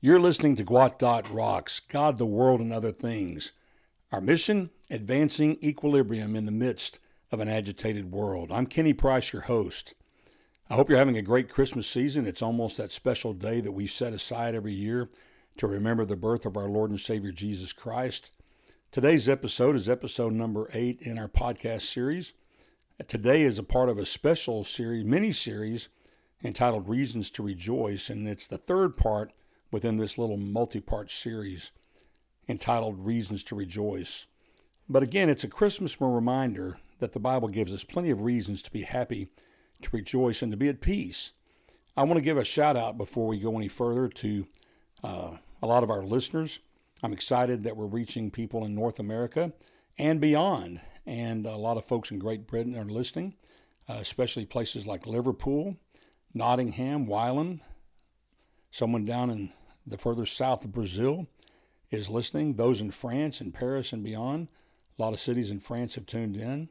You're listening to Gwot Dot Rocks, God, the World, and Other Things. Our mission, advancing equilibrium in the midst of an agitated world. I'm Kenny Price, your host. I hope you're having a great Christmas season. It's almost that special day that we set aside every year to remember the birth of our Lord and Savior Jesus Christ. Today's episode is episode number eight in our podcast series. Today is a part of a special series, mini series entitled Reasons to Rejoice, and it's the third part within this little multi part series entitled Reasons to Rejoice. But again, it's a Christmas reminder that the Bible gives us plenty of reasons to be happy, to rejoice, and to be at peace. I want to give a shout out before we go any further to uh, a lot of our listeners. I'm excited that we're reaching people in North America and beyond. And a lot of folks in Great Britain are listening, uh, especially places like Liverpool, Nottingham, Wylam. Someone down in the further south of Brazil is listening. Those in France and Paris and beyond, a lot of cities in France have tuned in.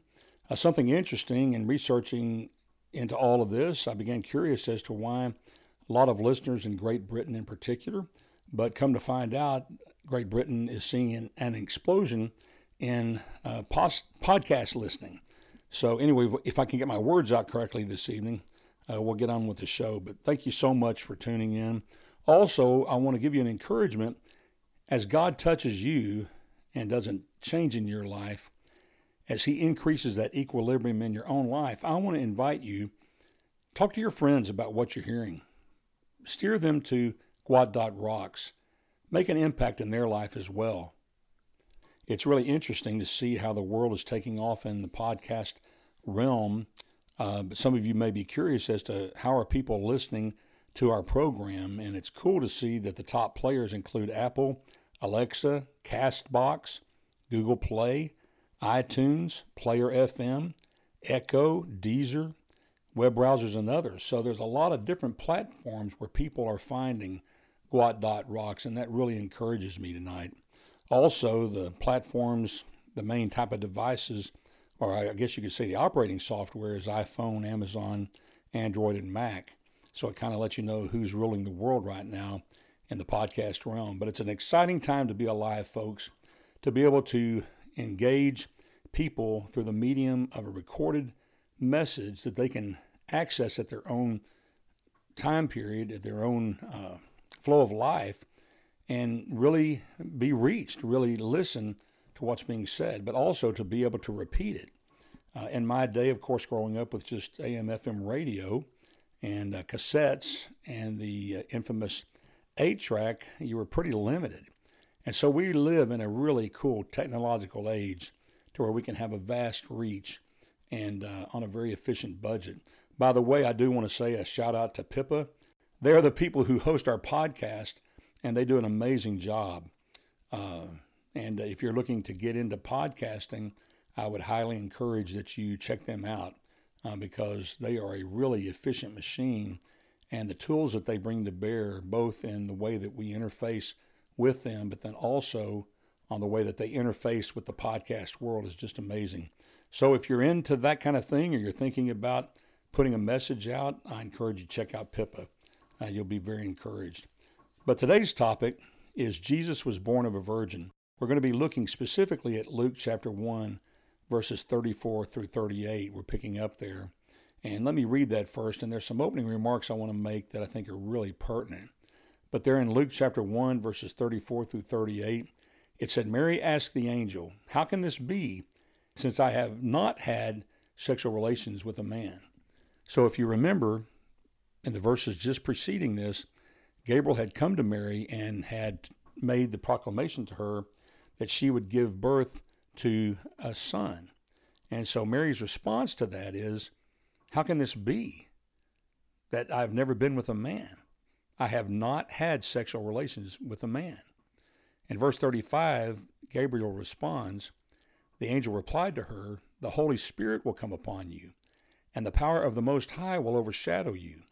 Uh, something interesting in researching into all of this, I began curious as to why a lot of listeners in Great Britain in particular, but come to find out, Great Britain is seeing an, an explosion in uh, pos- podcast listening. So, anyway, if I can get my words out correctly this evening, uh, we'll get on with the show. But thank you so much for tuning in. Also, I want to give you an encouragement as God touches you and doesn't change in your life, as He increases that equilibrium in your own life, I want to invite you talk to your friends about what you're hearing. Steer them to Gwot Dot Rocks. Make an impact in their life as well. It's really interesting to see how the world is taking off in the podcast realm. Uh, but some of you may be curious as to how are people listening to our program, and it's cool to see that the top players include Apple, Alexa, Castbox, Google Play, iTunes, Player FM, Echo, Deezer, web browsers, and others. So there's a lot of different platforms where people are finding Gwot Rocks, and that really encourages me tonight. Also, the platforms, the main type of devices, or I guess you could say the operating software is iPhone, Amazon, Android, and Mac. So it kind of lets you know who's ruling the world right now in the podcast realm. But it's an exciting time to be alive, folks, to be able to engage people through the medium of a recorded message that they can access at their own time period, at their own uh, flow of life, and really be reached, really listen to what's being said, but also to be able to repeat it. Uh, in my day, of course, growing up with just AM, FM radio, and uh, cassettes and the uh, infamous eight track, you were pretty limited. And so we live in a really cool technological age to where we can have a vast reach and uh, on a very efficient budget. By the way, I do want to say a shout out to Pippa. They're the people who host our podcast, and they do an amazing job. And if you're looking to get into podcasting, I would highly encourage that you check them out uh, because they are a really efficient machine. And the tools that they bring to bear, both in the way that we interface with them, but then also on the way that they interface with the podcast world, is just amazing. So if you're into that kind of thing or you're thinking about putting a message out, I encourage you to check out Pippa. Uh, you'll be very encouraged. But today's topic is Jesus was born of a virgin. We're going to be looking specifically at Luke chapter 1, verses 34 through 38. We're picking up there. And let me read that first. And there's some opening remarks I want to make that I think are really pertinent. But there in Luke chapter 1, verses 34 through 38, it said, Mary asked the angel, How can this be, since I have not had sexual relations with a man? So if you remember, in the verses just preceding this, Gabriel had come to Mary and had made the proclamation to her that she would give birth to a son. And so Mary's response to that is, How can this be that I've never been with a man? I have not had sexual relations with a man. In verse 35, Gabriel responds, The angel replied to her, The Holy Spirit will come upon you, and the power of the Most High will overshadow you.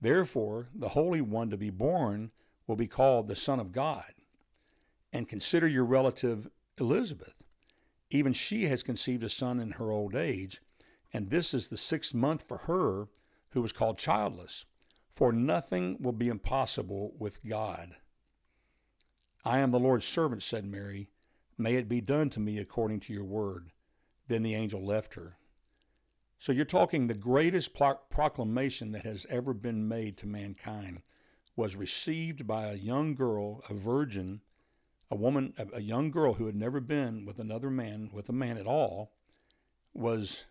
Therefore, the Holy One to be born will be called the Son of God. And consider your relative Elizabeth. Even she has conceived a son in her old age, and this is the sixth month for her who was called childless. For nothing will be impossible with God. I am the Lord's servant, said Mary. May it be done to me according to your word. Then the angel left her. So you're talking the greatest proclamation that has ever been made to mankind was received by a young girl, a virgin, a woman, a, young girl who had never been with another man, with a man at all, was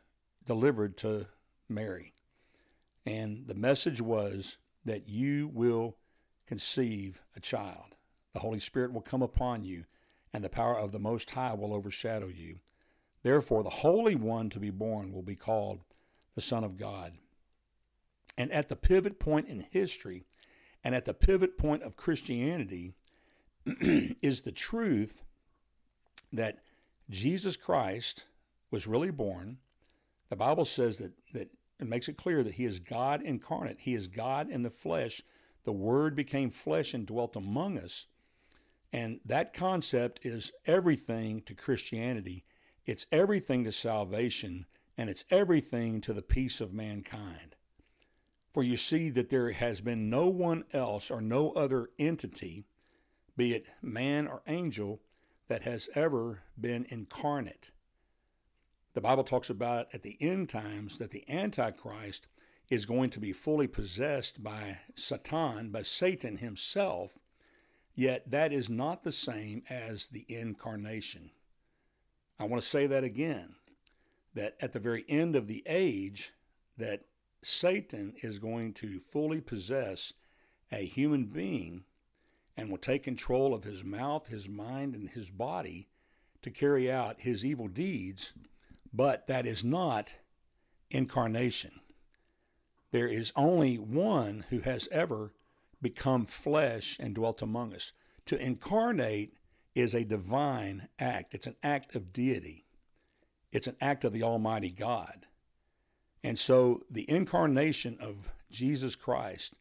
delivered to Mary. And the message was that you will conceive a child. The Holy Spirit will come upon you, and the power of the Most High will overshadow you. Therefore, the Holy One to be born will be called the Son of God. And at the pivot point in history, and at the pivot point of Christianity, is the truth that Jesus Christ was really born. The Bible says that, that it makes it clear that he is God incarnate. He is God in the flesh. The Word became flesh and dwelt among us. And that concept is everything to Christianity. It's everything to salvation, and it's everything to the peace of mankind. For you see that there has been no one else or no other entity, be it man or angel, that has ever been incarnate. The Bible talks about at the end times that the Antichrist is going to be fully possessed by Satan, by Satan himself, yet that is not the same as the incarnation. I want to say that again that at the very end of the age that Satan is going to fully possess a human being and will take control of his mouth, his mind, and his body to carry out his evil deeds, but that is not incarnation. There is only one who has ever become flesh and dwelt among us. To incarnate is a divine act, it's an act of deity, it's an act of the Almighty God. And so the incarnation of Jesus Christ,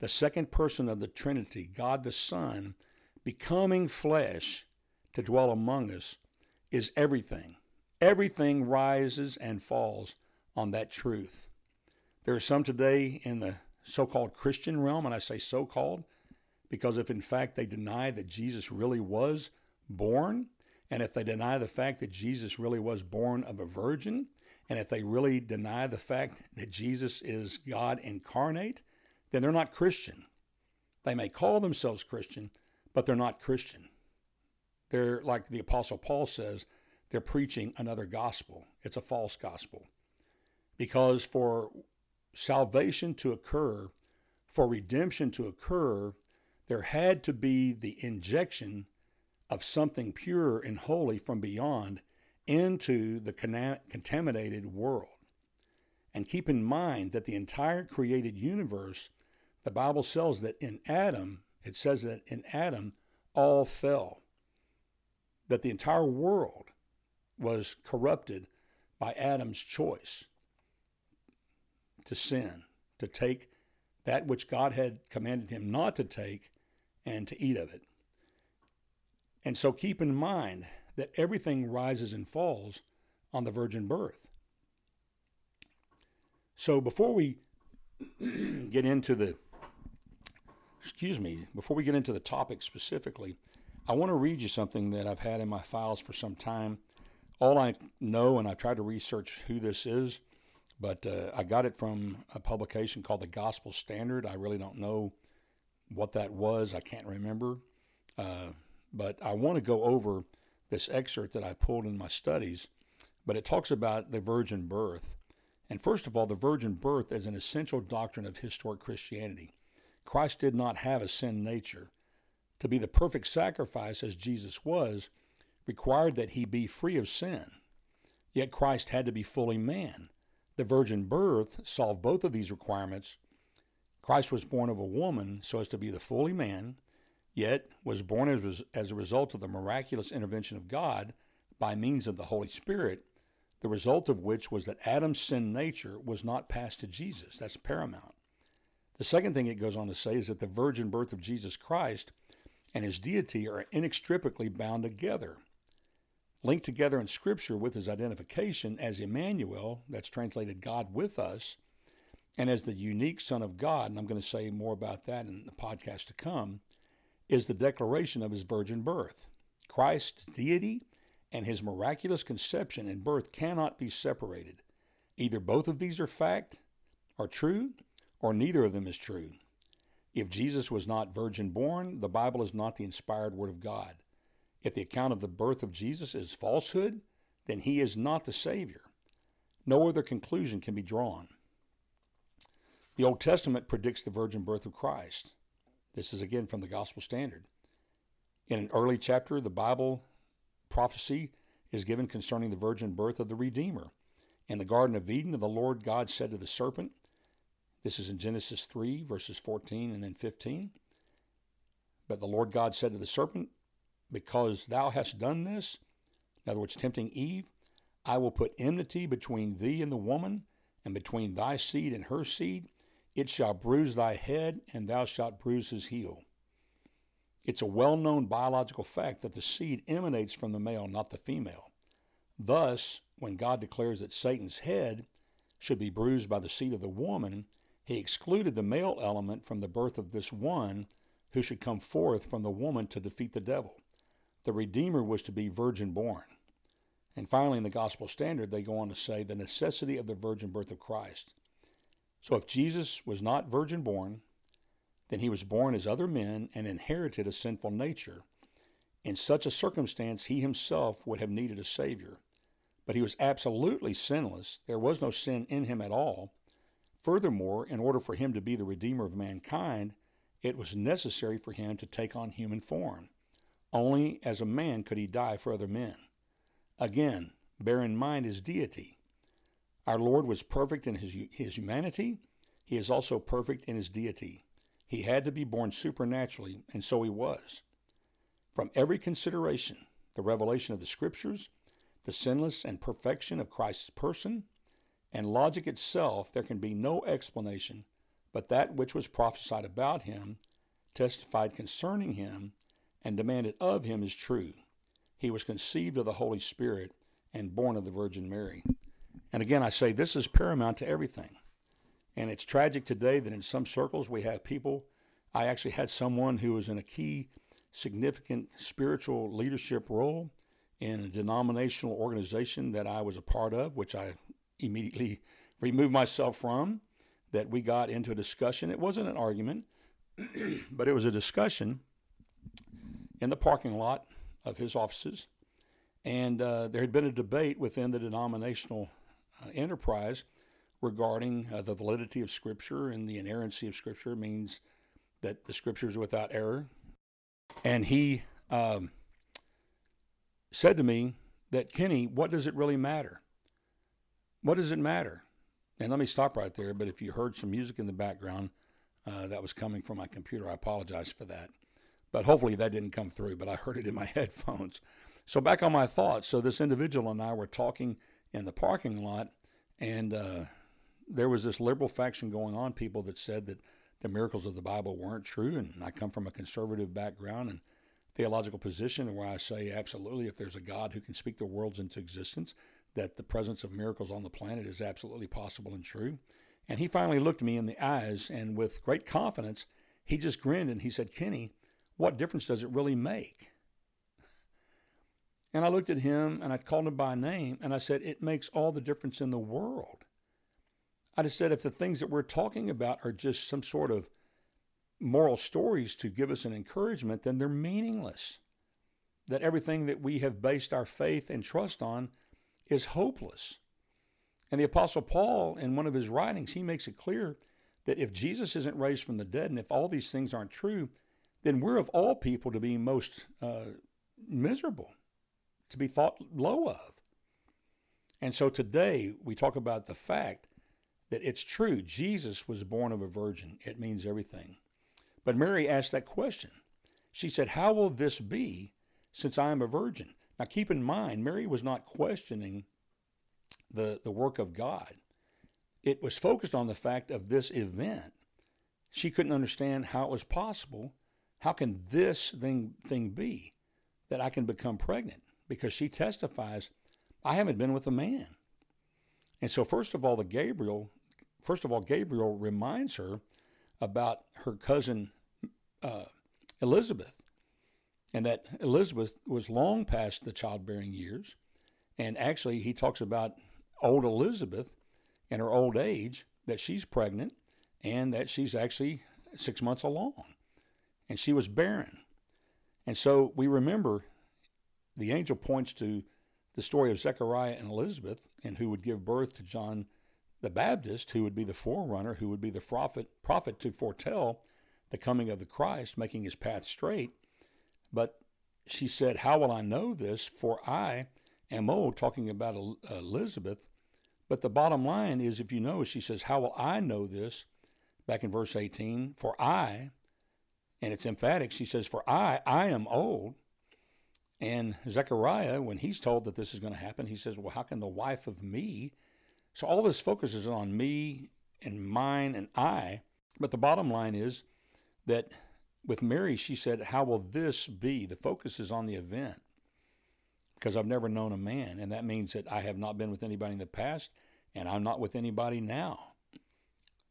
the second person of the Trinity, God the Son, becoming flesh to dwell among us, is everything. Everything rises and falls on that truth. There are some today in the so called Christian realm, and I say so called because if in fact they deny that Jesus really was born, and if they deny the fact that Jesus really was born of a virgin, and if they really deny the fact that Jesus is God incarnate, then they're not Christian. They may call themselves Christian, but they're not Christian. They're, like the Apostle Paul says, they're preaching another gospel. It's a false gospel. Because for salvation to occur, for redemption to occur, there had to be the injection of something pure and holy from beyond into the contaminated world. And keep in mind that the entire created universe, the Bible says that in Adam, it says that in Adam all fell. That the entire world was corrupted by Adam's choice to sin, to take that which God had commanded him not to take and to eat of it. And so keep in mind that everything rises and falls on the virgin birth. So before we get into the excuse me, before we get into the topic specifically, I want to read you something that I've had in my files for some time. All I know, and I've tried to research who this is, but uh, I got it from a publication called the Gospel Standard. I really don't know what that was. I can't remember. Uh, but I want to go over this excerpt that I pulled in my studies. But it talks about the virgin birth. And first of all, the virgin birth is an essential doctrine of historic Christianity. Christ did not have a sin nature. To be the perfect sacrifice as Jesus was required that he be free of sin. Yet Christ had to be fully man. The virgin birth solved both of these requirements Christ was born of a woman so as to be the fully man, yet was born as, as a result of the miraculous intervention of God by means of the Holy Spirit, the result of which was that Adam's sin nature was not passed to Jesus. That's paramount. The second thing it goes on to say is that the virgin birth of Jesus Christ and his deity are inextricably bound together. Linked together in Scripture with his identification as Emmanuel, that's translated God with us, and as the unique Son of God, and I'm going to say more about that in the podcast to come, is the declaration of his virgin birth. Christ's deity and his miraculous conception and birth cannot be separated. Either both of these are fact, are true, or neither of them is true. If Jesus was not virgin born, the Bible is not the inspired Word of God. If the account of the birth of Jesus is falsehood, then he is not the Savior. No other conclusion can be drawn. The Old Testament predicts the virgin birth of Christ. This is again from the Gospel Standard. In an early chapter, the Bible prophecy is given concerning the virgin birth of the Redeemer. In the Garden of Eden, the Lord God said to the serpent, this is in Genesis 3, verses 14 and then 15. But the Lord God said to the serpent, Because thou hast done this, in other words, tempting Eve, I will put enmity between thee and the woman, and between thy seed and her seed. It shall bruise thy head, and thou shalt bruise his heel. It's a well known biological fact that the seed emanates from the male, not the female. Thus, when God declares that Satan's head should be bruised by the seed of the woman, he excluded the male element from the birth of this one who should come forth from the woman to defeat the devil. The Redeemer was to be virgin born. And finally, in the Gospel Standard, they go on to say the necessity of the virgin birth of Christ. So if Jesus was not virgin born, then he was born as other men and inherited a sinful nature. In such a circumstance, he himself would have needed a Savior. But he was absolutely sinless. There was no sin in him at all. Furthermore, in order for him to be the Redeemer of mankind, it was necessary for him to take on human form. Only as a man could he die for other men. Again, bear in mind his deity. Our Lord was perfect in his, his humanity. He is also perfect in his deity. He had to be born supernaturally, and so he was. From every consideration, the revelation of the Scriptures, the sinless and perfection of Christ's person, and logic itself, there can be no explanation but that which was prophesied about him, testified concerning him, and demanded of him is true. He was conceived of the Holy Spirit and born of the Virgin Mary. And again, I say this is paramount to everything. And it's tragic today that in some circles we have people. I actually had someone who was in a key, significant spiritual leadership role in a denominational organization that I was a part of, which I immediately remove myself from, that we got into a discussion. It wasn't an argument, but it was a discussion in the parking lot of his offices. And uh, there had been a debate within the denominational uh, enterprise regarding uh, the validity of Scripture and the inerrancy of Scripture means that the Scripture is without error. And he um, said to me that, Kenny, what does it really matter? What does it matter? And let me stop right there. But if you heard some music in the background, uh, that was coming from my computer. I apologize for that. But hopefully that didn't come through, but I heard it in my headphones. So back on my thoughts. So this individual and I were talking in the parking lot, and uh, there was this liberal faction going on, people that said that the miracles of the Bible weren't true. And I come from a conservative background and theological position where I say, absolutely, if there's a God who can speak the worlds into existence, that the presence of miracles on the planet is absolutely possible and true. And he finally looked me in the eyes and with great confidence, he just grinned and he said, Kenny, what difference does it really make? And I looked at him and I called him by name and I said, It makes all the difference in the world. I just said, if the things that we're talking about are just some sort of moral stories to give us an encouragement, then they're meaningless. That everything that we have based our faith and trust on is hopeless. And the Apostle Paul, in one of his writings, he makes it clear that if Jesus isn't raised from the dead and if all these things aren't true, then we're of all people to be most uh, miserable, to be thought low of. And so today we talk about the fact that it's true. Jesus was born of a virgin. It means everything. But Mary asked that question. She said, How will this be since I am a virgin? Now, keep in mind, Mary was not questioning the, the work of God. It was focused on the fact of this event. She couldn't understand how it was possible. How can this thing, thing be that I can become pregnant? Because she testifies, I haven't been with a man. And so, first of all, the Gabriel, first of all, Gabriel reminds her about her cousin uh, Elizabeth. And that Elizabeth was long past the childbearing years. And actually, he talks about old Elizabeth in her old age that she's pregnant and that she's actually six months along. And she was barren. And so we remember the angel points to the story of Zechariah and Elizabeth and who would give birth to John the Baptist, who would be the forerunner, who would be the prophet, prophet to foretell the coming of the Christ, making his path straight. But she said, How will I know this? For I am old, talking about Elizabeth. But the bottom line is, if you know, she says, How will I know this? Back in verse 18, for I, and it's emphatic, she says, For I, I am old. And Zechariah, when he's told that this is going to happen, he says, Well, how can the wife of me? So all this focuses on me and mine and I. But the bottom line is that with Mary, she said, How will this be? The focus is on the event because I've never known a man. And that means that I have not been with anybody in the past and I'm not with anybody now.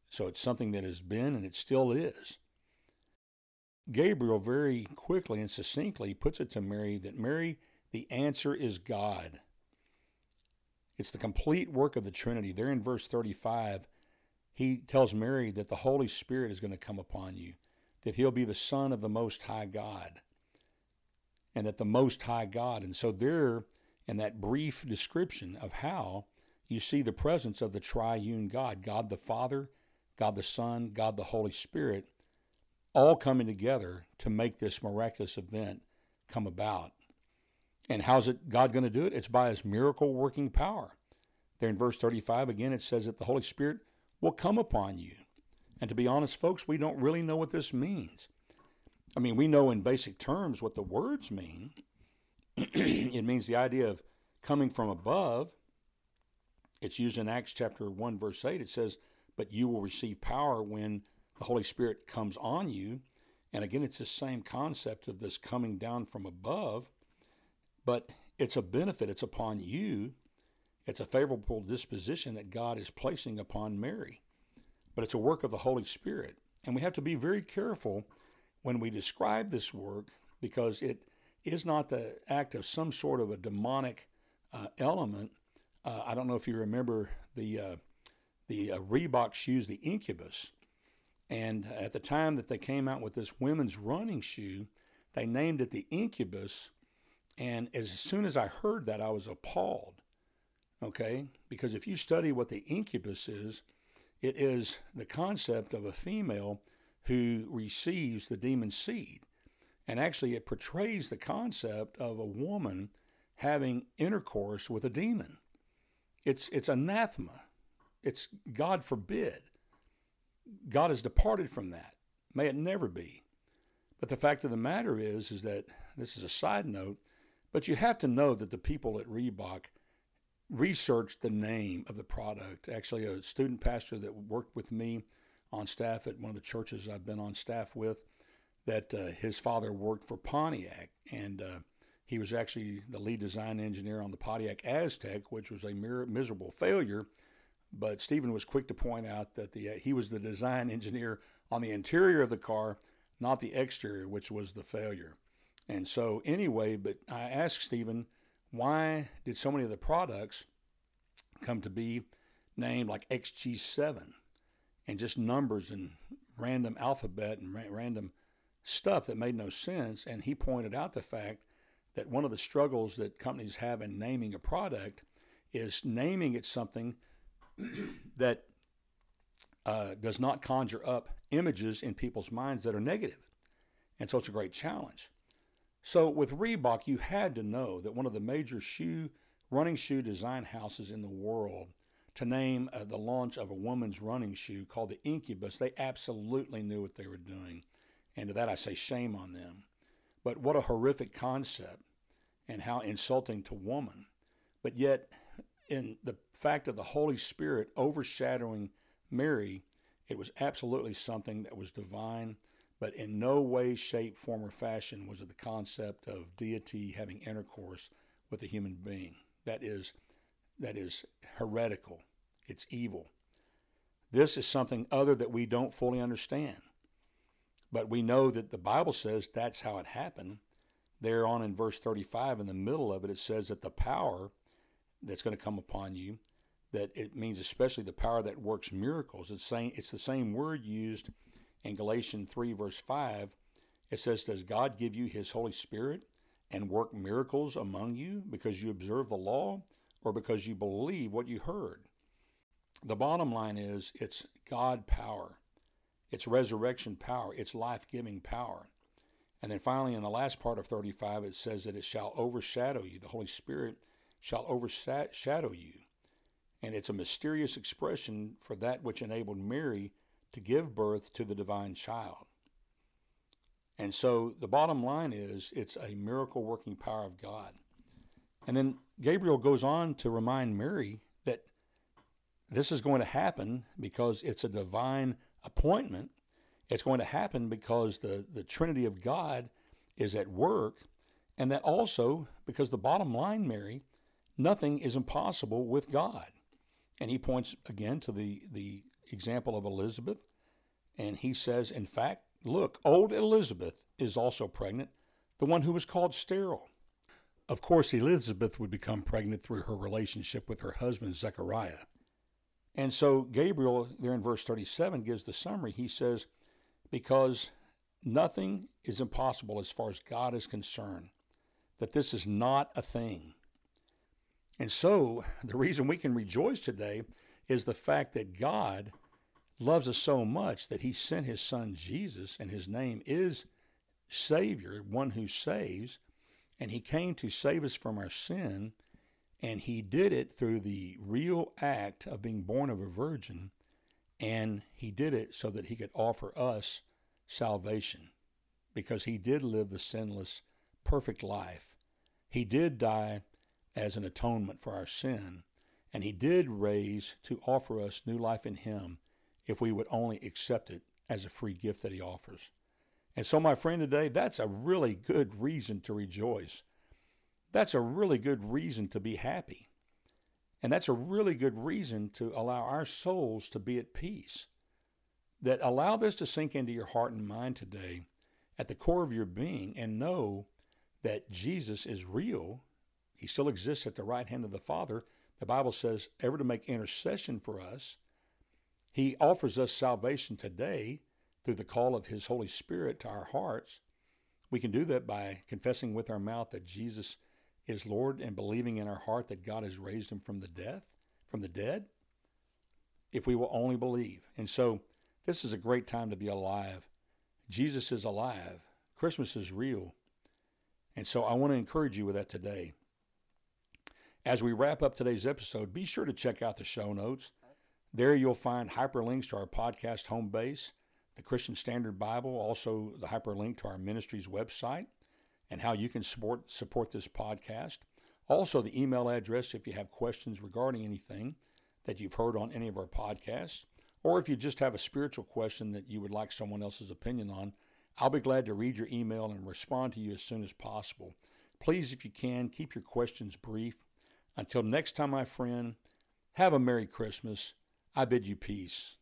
So it's something that has been and it still is. Gabriel very quickly and succinctly puts it to Mary that Mary, the answer is God. It's the complete work of the Trinity. There in verse 35, he tells Mary that the Holy Spirit is going to come upon you, that he'll be the Son of the Most High God, and that the Most High God. And so, there, in that brief description of how you see the presence of the triune God, God the Father, God the Son, God the Holy Spirit, all coming together to make this miraculous event come about. And how's it God going to do it? It's by his miracle working power. There in verse 35 again it says that the Holy Spirit will come upon you. And to be honest folks, we don't really know what this means. I mean, we know in basic terms what the words mean. it means the idea of coming from above. It's used in Acts chapter 1 verse 8. It says, "But you will receive power when the Holy Spirit comes on you. And again, it's the same concept of this coming down from above, but it's a benefit, it's upon you. It's a favorable disposition that God is placing upon Mary, but it's a work of the Holy Spirit. And we have to be very careful when we describe this work because it is not the act of some sort of a demonic uh, element. Uh, I don't know if you remember the uh, the uh, Reebok shoes, the Incubus. And at the time that they came out with this women's running shoe, they named it the Incubus. And as soon as I heard that, I was appalled. Okay? Because if you study what the incubus is, it is the concept of a female who receives the demon seed. And actually, it portrays the concept of a woman having intercourse with a demon. It's, it's anathema. It's God forbid. God has departed from that. May it never be. But the fact of the matter is, is that this is a side note, but you have to know that the people at Reebok researched the name of the product. Actually, a student pastor that worked with me on staff at one of the churches I've been on staff with, that uh, his father worked for Pontiac, and uh, he was actually the lead design engineer on the Pontiac Aztek, which was a miserable failure but Stephen was quick to point out that the, uh, he was the design engineer on the interior of the car, not the exterior, which was the failure. And so, anyway, but I asked Stephen, why did so many of the products come to be named like XG7 and just numbers and random alphabet and ra- random stuff that made no sense? And he pointed out the fact that one of the struggles that companies have in naming a product is naming it something that uh, does not conjure up images in people's minds that are negative. And so it's a great challenge. So with Reebok, you had to know that one of the major shoe running shoe design houses in the world to name uh, the launch of a woman's running shoe called the Incubus, they absolutely knew what they were doing. And to that I say shame on them. But what a horrific concept and how insulting to woman. But yet in the fact of the Holy Spirit overshadowing Mary, it was absolutely something that was divine, but in no way, shape, form, or fashion was it the concept of deity having intercourse with a human being. That is, that is heretical. It's evil. This is something other that we don't fully understand. But we know that the Bible says that's how it happened. There on in verse 35, in the middle of it, it says that the power that's going to come upon you, that it means especially the power that works miracles. It's saying it's the same word used in Galatians 3, verse 5. It says, Does God give you his Holy Spirit and work miracles among you because you observe the law or because you believe what you heard? The bottom line is it's God power. It's resurrection power. It's life giving power. And then finally, in the last part of 35, it says that it shall overshadow you. The Holy Spirit shall overshadow you. And it's a mysterious expression for that which enabled Mary to give birth to the divine child. And so the bottom line is it's a miracle working power of God. And then Gabriel goes on to remind Mary that this is going to happen because it's a divine appointment. It's going to happen because the, the Trinity of God is at work. And that also, because the bottom line, Mary, nothing is impossible with God. And he points again to the, the example of Elizabeth. And he says, in fact, look, old Elizabeth is also pregnant, the one who was called sterile. Of course, Elizabeth would become pregnant through her relationship with her husband, Zechariah. And so Gabriel, there in verse 37, gives the summary. He says, Because nothing is impossible as far as God is concerned, that this is not a thing. And so the reason we can rejoice today is the fact that God loves us so much that he sent his son Jesus, and his name is Savior, one who saves, and he came to save us from our sin and he did it through the real act of being born of a virgin. And he did it so that he could offer us salvation because he did live the sinless, perfect life. He did die as an atonement for our sin. And he did raise to offer us new life in him if we would only accept it as a free gift that he offers. And so, my friend, today, that's a really good reason to rejoice that's a really good reason to be happy. And that's a really good reason to allow our souls to be at peace. That allow this to sink into your heart and mind today at the core of your being and know that Jesus is real. He still exists at the right hand of the Father. The Bible says ever to make intercession for us. He offers us salvation today through the call of His Holy Spirit to our hearts. We can do that by confessing with our mouth that Jesus is Lord and believing in our heart that God has raised him from the death, from the dead, if we will only believe. And so this is a great time to be alive. Jesus is alive. Christmas is real. And so I want to encourage you with that today. As we wrap up today's episode, be sure to check out the show notes. There you'll find hyperlinks to our podcast home base, the Christian Standard Bible, also the hyperlink to our ministry's website and how you can support, support this podcast. Also, the email address if you have questions regarding anything that you've heard on any of our podcasts, or if you just have a spiritual question that you would like someone else's opinion on, I'll be glad to read your email and respond to you as soon as possible. Please, if you can, keep your questions brief. Until next time, my friend, have a Merry Christmas. I bid you peace.